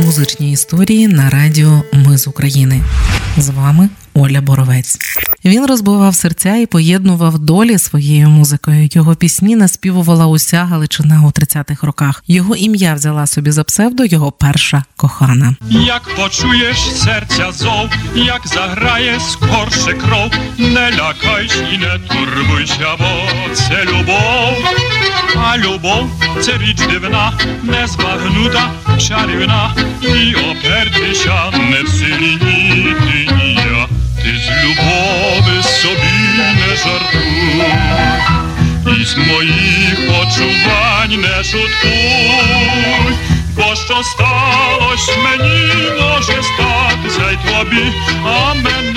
Музичні історії на радіо Ми з України. З вами Оля Боровець. Він розбивав серця і поєднував долі своєю музикою. Його пісні наспівувала уся Галичина у 30-х роках. Його ім'я взяла собі за псевдо його перша кохана. Як почуєш серця зов, як заграє скорше кров, не лякайся і не турбуйся, бо це любов, а любов це річ дивна, незбагнута, чарівна, і опертися не в силі ні ти, з любови собі не жартуй, з моїх почувань не шуткуй, бо що сталося мені, може статися й тобі, а мене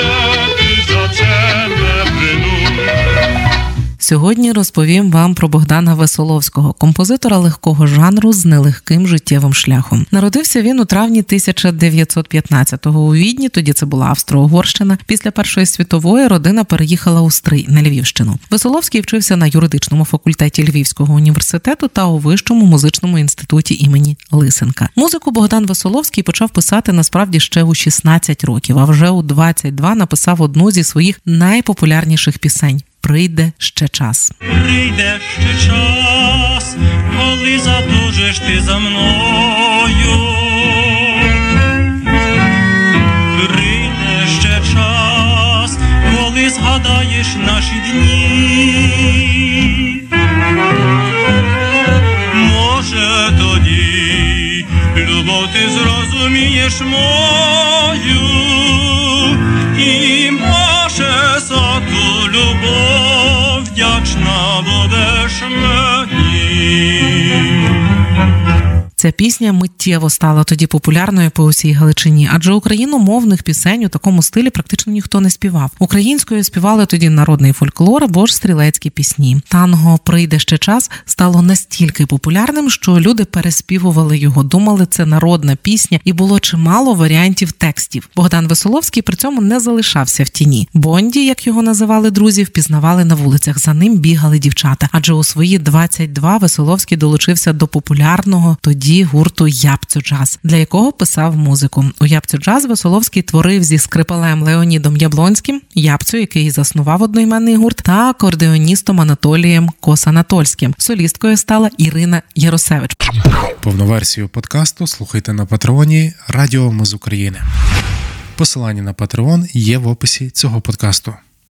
Сьогодні розповім вам про Богдана Весоловського, композитора легкого жанру з нелегким життєвим шляхом. Народився він у травні 1915-го у Відні. Тоді це була Австро-Угорщина. Після Першої світової родина переїхала у Стрий на Львівщину. Весоловський вчився на юридичному факультеті Львівського університету та у вищому музичному інституті імені Лисенка. Музику Богдан Весоловський почав писати насправді ще у 16 років, а вже у 22 написав одну зі своїх найпопулярніших пісень. Прийде ще час. Прийде ще час, коли задужиш ти за мною. Прийде ще час, коли згадаєш наші дні. Може тоді любов ти зрозумієш мою, і мені. Ця пісня миттєво стала тоді популярною по усій Галичині, адже україномовних пісень у такому стилі практично ніхто не співав. Українською співали тоді народний фольклор або ж стрілецькі пісні. Танго прийде ще час стало настільки популярним, що люди переспівували його, думали, це народна пісня, і було чимало варіантів текстів. Богдан Весоловський при цьому не залишався в тіні. Бонді, як його називали друзі, впізнавали на вулицях. За ним бігали дівчата. Адже у свої 22 Весоловський долучився до популярного тоді гурту Ябцю Джаз, для якого писав музику. У Ябцю Джаз Весоловський творив зі скрипалем Леонідом Яблонським, Ябцю, який заснував одноіменний гурт, та акордеоністом Анатолієм Косанатольським. Солісткою стала Ірина Яросевич. Повну версію подкасту слухайте на патреоні Радіо Ми з України. Посилання на Патреон є в описі цього подкасту.